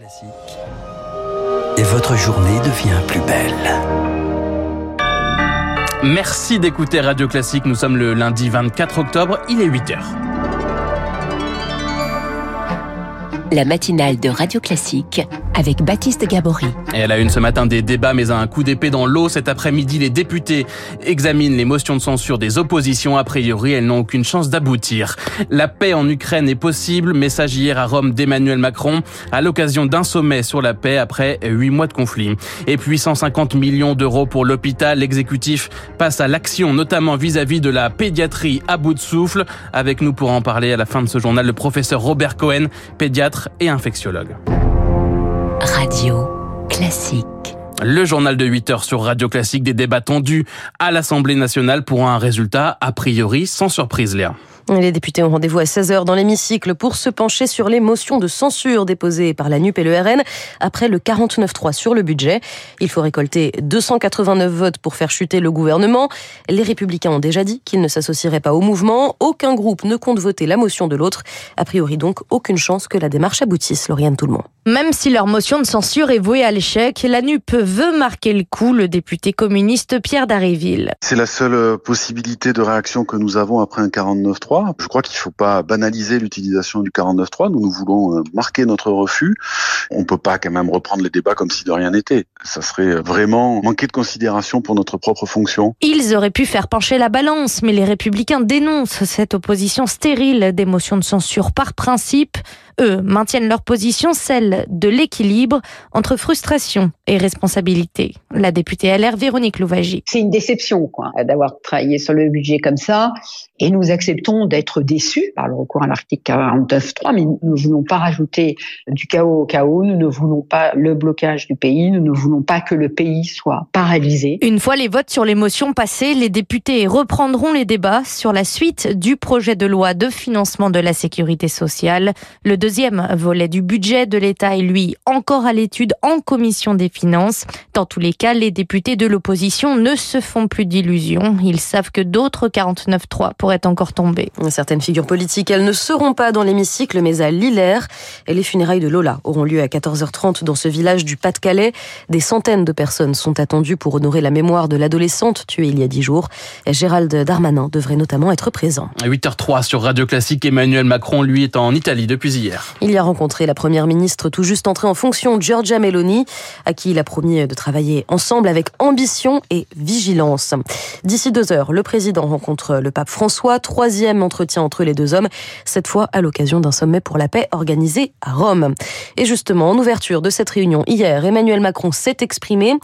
Classique. Et votre journée devient plus belle. Merci d'écouter Radio Classique. Nous sommes le lundi 24 octobre, il est 8h. La matinale de Radio Classique avec Baptiste Gabory. Elle a une ce matin des débats, mais à un coup d'épée dans l'eau. Cet après-midi, les députés examinent les motions de censure des oppositions. A priori, elles n'ont aucune chance d'aboutir. La paix en Ukraine est possible. Message hier à Rome d'Emmanuel Macron à l'occasion d'un sommet sur la paix après huit mois de conflit. Et puis 150 millions d'euros pour l'hôpital. L'exécutif passe à l'action, notamment vis-à-vis de la pédiatrie à bout de souffle. Avec nous pour en parler à la fin de ce journal, le professeur Robert Cohen, pédiatre et infectiologue. Radio Classique. Le journal de 8 heures sur Radio Classique, des débats tendus à l'Assemblée nationale pour un résultat a priori sans surprise, Léa. Les députés ont rendez-vous à 16h dans l'hémicycle pour se pencher sur les motions de censure déposées par la NUP et le RN après le 49-3 sur le budget. Il faut récolter 289 votes pour faire chuter le gouvernement. Les républicains ont déjà dit qu'ils ne s'associeraient pas au mouvement. Aucun groupe ne compte voter la motion de l'autre. A priori donc, aucune chance que la démarche aboutisse, Lauriane Tout-le-Monde. Même si leur motion de censure est vouée à l'échec, la NUP veut marquer le coup, le député communiste Pierre Daréville. C'est la seule possibilité de réaction que nous avons après un 49-3. Je crois qu'il ne faut pas banaliser l'utilisation du 49.3. Nous, nous voulons marquer notre refus. On ne peut pas quand même reprendre les débats comme si de rien n'était. Ça serait vraiment manquer de considération pour notre propre fonction. Ils auraient pu faire pencher la balance, mais les républicains dénoncent cette opposition stérile des motions de censure par principe eux, maintiennent leur position, celle de l'équilibre entre frustration et responsabilité. La députée LR, Véronique Louvagie. C'est une déception, quoi, d'avoir travaillé sur le budget comme ça. Et nous acceptons d'être déçus par le recours à l'article 49.3, mais nous ne voulons pas rajouter du chaos au chaos, nous ne voulons pas le blocage du pays, nous ne voulons pas que le pays soit paralysé. Une fois les votes sur les motions passés, les députés reprendront les débats sur la suite du projet de loi de financement de la sécurité sociale. Le deuxième volet du budget de l'État est lui encore à l'étude en commission des finances. Dans tous les cas, les députés de l'opposition ne se font plus d'illusions. Ils savent que d'autres 49.3 pourraient encore tomber. Certaines figures politiques, elles ne seront pas dans l'hémicycle, mais à Lillers. Et les funérailles de Lola auront lieu à 14h30 dans ce village du Pas-de-Calais. Des centaines de personnes sont attendues pour honorer la mémoire de l'adolescente tuée il y a dix jours. Et Gérald Darmanin devrait notamment être présent. À 8h03 sur Radio Classique, Emmanuel Macron, lui, est en Italie depuis hier. Il y a rencontré la première ministre tout juste entrée en fonction, Giorgia Meloni, à qui il a promis de travailler ensemble avec ambition et vigilance. D'ici deux heures, le président rencontre le pape François troisième entretien entre les deux hommes, cette fois à l'occasion d'un sommet pour la paix organisé à Rome. Et justement, en ouverture de cette réunion hier, Emmanuel Macron s'est exprimé.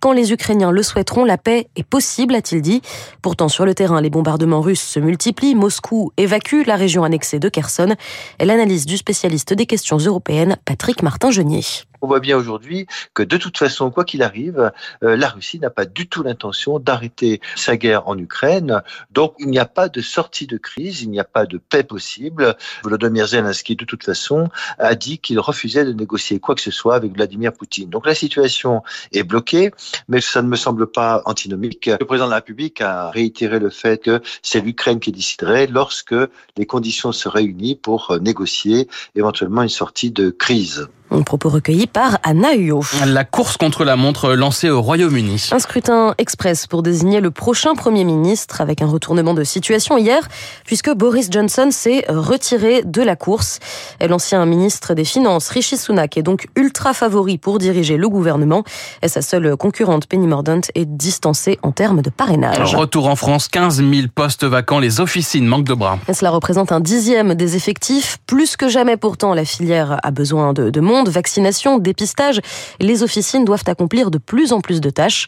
Quand les Ukrainiens le souhaiteront, la paix est possible, a-t-il dit. Pourtant, sur le terrain, les bombardements russes se multiplient. Moscou évacue la région annexée de Kherson. L'analyse du spécialiste des questions européennes, Patrick Martin-Genier. On voit bien aujourd'hui que de toute façon, quoi qu'il arrive, euh, la Russie n'a pas du tout l'intention d'arrêter sa guerre en Ukraine. Donc il n'y a pas de sortie de crise, il n'y a pas de paix possible. Volodymyr Zelensky, de toute façon, a dit qu'il refusait de négocier quoi que ce soit avec Vladimir Poutine. Donc la situation est bloquée, mais ça ne me semble pas antinomique. Le président de la République a réitéré le fait que c'est l'Ukraine qui déciderait lorsque les conditions se réunissent pour négocier éventuellement une sortie de crise. Un propos recueilli par Anna Huot. La course contre la montre lancée au Royaume-Uni. Un scrutin express pour désigner le prochain Premier ministre avec un retournement de situation hier, puisque Boris Johnson s'est retiré de la course. L'ancien ministre des Finances, Rishi Sunak, est donc ultra favori pour diriger le gouvernement. Et sa seule concurrente, Penny Mordaunt, est distancée en termes de parrainage. Retour en France, 15 000 postes vacants, les officines manquent de bras. Et cela représente un dixième des effectifs. Plus que jamais pourtant, la filière a besoin de, de monde vaccination, dépistage, les officines doivent accomplir de plus en plus de tâches.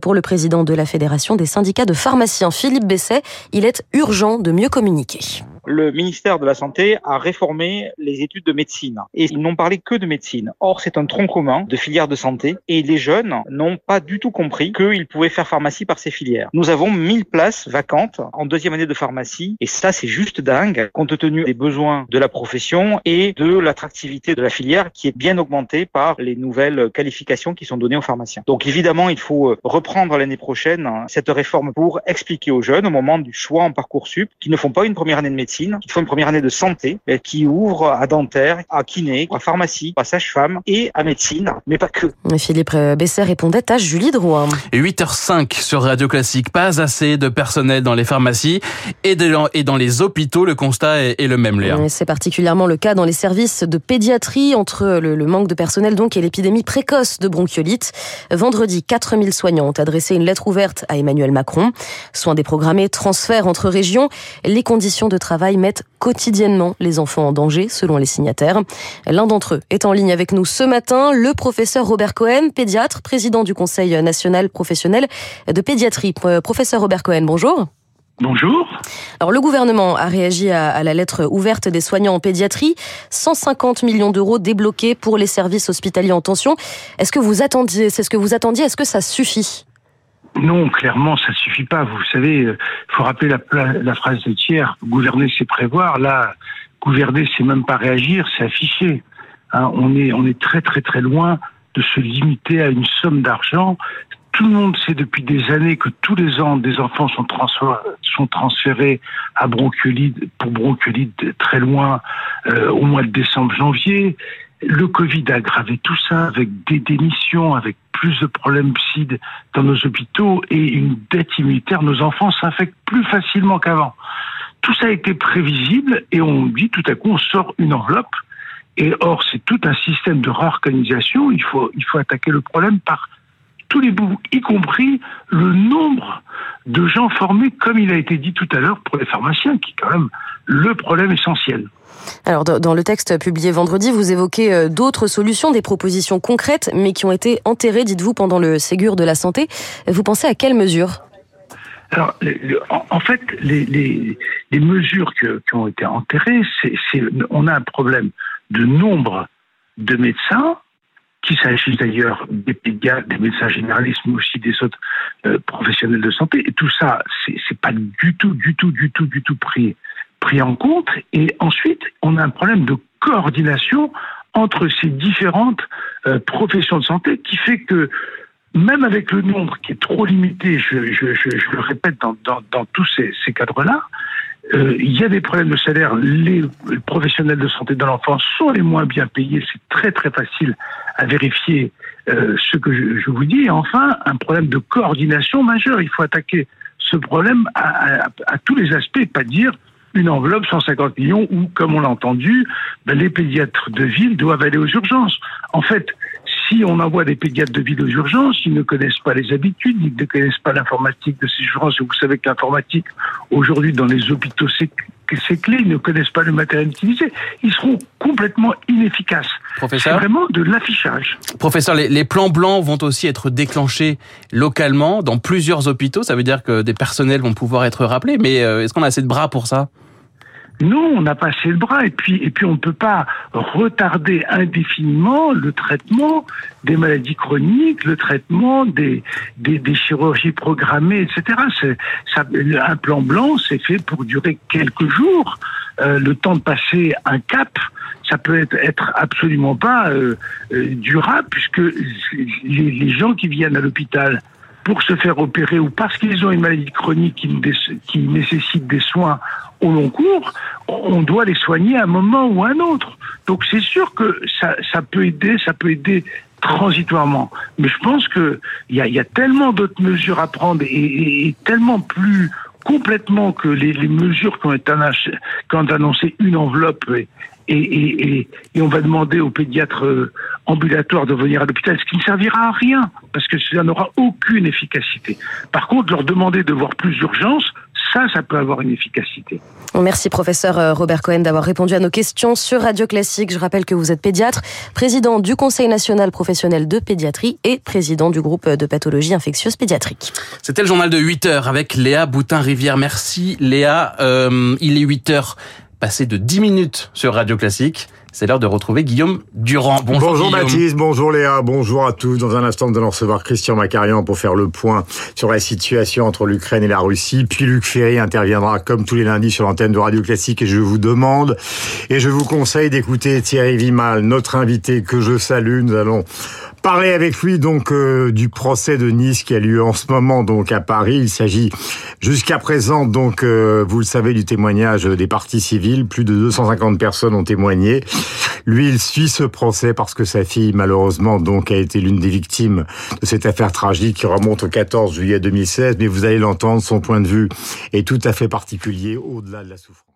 Pour le président de la Fédération des syndicats de pharmaciens, Philippe Besset, il est urgent de mieux communiquer le ministère de la Santé a réformé les études de médecine et ils n'ont parlé que de médecine. Or, c'est un tronc commun de filières de santé et les jeunes n'ont pas du tout compris qu'ils pouvaient faire pharmacie par ces filières. Nous avons 1000 places vacantes en deuxième année de pharmacie et ça, c'est juste dingue compte tenu des besoins de la profession et de l'attractivité de la filière qui est bien augmentée par les nouvelles qualifications qui sont données aux pharmaciens. Donc évidemment, il faut reprendre l'année prochaine cette réforme pour expliquer aux jeunes au moment du choix en parcours sup qui ne font pas une première année de médecine médecine, qui font une première année de santé, qui ouvrent à dentaire, à kiné, à pharmacie, à sage-femme et à médecine, mais pas que. Philippe Besset répondait à Julie Drouin. 8h05 sur Radio Classique, pas assez de personnel dans les pharmacies et dans les hôpitaux. Le constat est le même, Léa. C'est particulièrement le cas dans les services de pédiatrie, entre le, manque de personnel donc et l'épidémie précoce de bronchiolite. Vendredi, 4000 soignants ont adressé une lettre ouverte à Emmanuel Macron. Soins déprogrammés, transferts entre régions. Les conditions de travail mettent quotidiennement les enfants en danger, selon les signataires. L'un d'entre eux est en ligne avec nous ce matin, le professeur Robert Cohen, pédiatre, président du Conseil national professionnel de pédiatrie. Professeur Robert Cohen, bonjour. Bonjour. Alors le gouvernement a réagi à, la lettre ouverte des soignants en pédiatrie. 150 millions d'euros débloqués pour les services hospitaliers en tension. Est-ce que vous attendiez, c'est ce que vous attendiez, est-ce que ça suffit? Non, clairement, ça suffit pas. Vous savez, il euh, faut rappeler la, phrase de Thiers, gouverner, c'est prévoir. Là, gouverner, c'est même pas réagir, c'est afficher. Hein, on, est, on est très, très, très loin de se limiter à une somme d'argent tout le monde sait depuis des années que tous les ans, des enfants sont, sont transférés à bronchiolite, pour bronchiolite très loin, euh, au mois de décembre, janvier. Le Covid a aggravé tout ça avec des démissions, avec plus de problèmes psy dans nos hôpitaux et une dette immunitaire. Nos enfants s'infectent plus facilement qu'avant. Tout ça a été prévisible et on dit tout à coup on sort une enveloppe. Et or, c'est tout un système de réorganisation. Il faut, il faut attaquer le problème par tous les bouts, y compris le nombre de gens formés, comme il a été dit tout à l'heure pour les pharmaciens, qui est quand même le problème essentiel. Alors, dans le texte publié vendredi, vous évoquez euh, d'autres solutions, des propositions concrètes, mais qui ont été enterrées, dites-vous, pendant le Ségur de la santé. Vous pensez à quelles mesures? Alors, en fait, les, les, mesures qui ont été enterrées, c'est, on a un problème de nombre de médecins qu'il s'agisse d'ailleurs des pédiatres, des médecins généralistes, mais aussi des autres euh, professionnels de santé. Et tout ça, c'est pas du tout, du tout, du tout, du tout pris, pris en compte. Et ensuite, on a un problème de coordination entre ces différentes euh, professions de santé qui fait que même avec le nombre qui est trop limité, je, le répète dans, dans, dans tous ces, ces cadres-là, euh, il y a des problèmes de salaire. Les professionnels de santé de l'enfant sont les moins bien payés. C'est très très facile à vérifier euh, ce que je, vous dis. Et enfin, un problème de coordination majeur. Il faut attaquer ce problème à, tous les aspects, pas dire une enveloppe 150 millions ou, comme on l'a entendu, ben, les pédiatres de ville doivent aller aux urgences. En fait, si on envoie des pédiatres de ville aux urgences, ils ne connaissent pas les habitudes, ils ne connaissent pas l'informatique de ces urgences. Vous savez que l'informatique, aujourd'hui, dans les hôpitaux, c'est clé, ils ne connaissent pas le matériel utilisé. Ils seront complètement inefficaces. Professeur C'est vraiment de l'affichage. Professeur, les, les, plans blancs vont aussi être déclenchés localement dans plusieurs hôpitaux. Ça veut dire que des personnels vont pouvoir être rappelés. Mais euh, est-ce qu'on a assez de bras pour ça? Non, on n'a pas assez le bras et puis et puis on ne peut pas retarder indéfiniment le traitement des maladies chroniques, le traitement des des, chirurgies programmées, etc. Ça, un plan blanc, c'est fait pour durer quelques jours. Euh, le temps de passer un cap, ça peut être, être absolument pas euh, euh, durable puisque les gens qui viennent à l'hôpital pour se faire opérer ou parce qu'ils ont une maladie chronique qui, nécessite des soins au long cours, on doit les soigner à un moment ou à un autre. Donc c'est sûr que ça, peut aider, ça peut aider transitoirement. Mais je pense que il y a, y a, tellement d'autres mesures à prendre et, tellement plus complètement que les, les mesures qui ont été annoncées, une enveloppe et, et, et, on va demander aux pédiatres euh, ambulatoires de venir à l'hôpital, ce qui ne servira à rien, parce que ça n'aura aucune efficacité. Par contre, leur demander de voir plus d'urgence, ça, ça peut avoir une efficacité. Merci professeur euh, Robert Cohen d'avoir répondu à nos questions sur Radio Classique. Je rappelle que vous êtes pédiatre, président du Conseil national professionnel de pédiatrie et président du groupe de pathologie infectieuse pédiatrique. C'était le journal de 8 heures avec Léa Boutin-Rivière. Merci Léa. Euh, il est 8 heures passé de 10 minutes sur Radio Classique. C'est l'heure de retrouver Guillaume Durand. Bonjour, bonjour Baptiste, bonjour Léa, bonjour à tous. Dans un instant, nous allons recevoir Christian Macarian pour faire le point sur la situation entre l'Ukraine et la Russie. Puis Luc Ferry interviendra comme tous les lundis sur l'antenne de Radio Classique et je vous demande et je vous conseille d'écouter Thierry Vimal, notre invité que je salue. Nous allons parler avec lui donc euh, du procès de Nice qui a lieu en ce moment donc à Paris. Il s'agit jusqu'à présent donc euh, vous le savez du témoignage des parties civiles. Plus de 250 personnes ont témoigné. Lui, il suit ce procès parce que sa fille malheureusement donc a été l'une des victimes de cette affaire tragique qui remonte au 14 juillet 2016. Mais vous allez l'entendre, son point de vue est tout à fait particulier au-delà de la souffrance.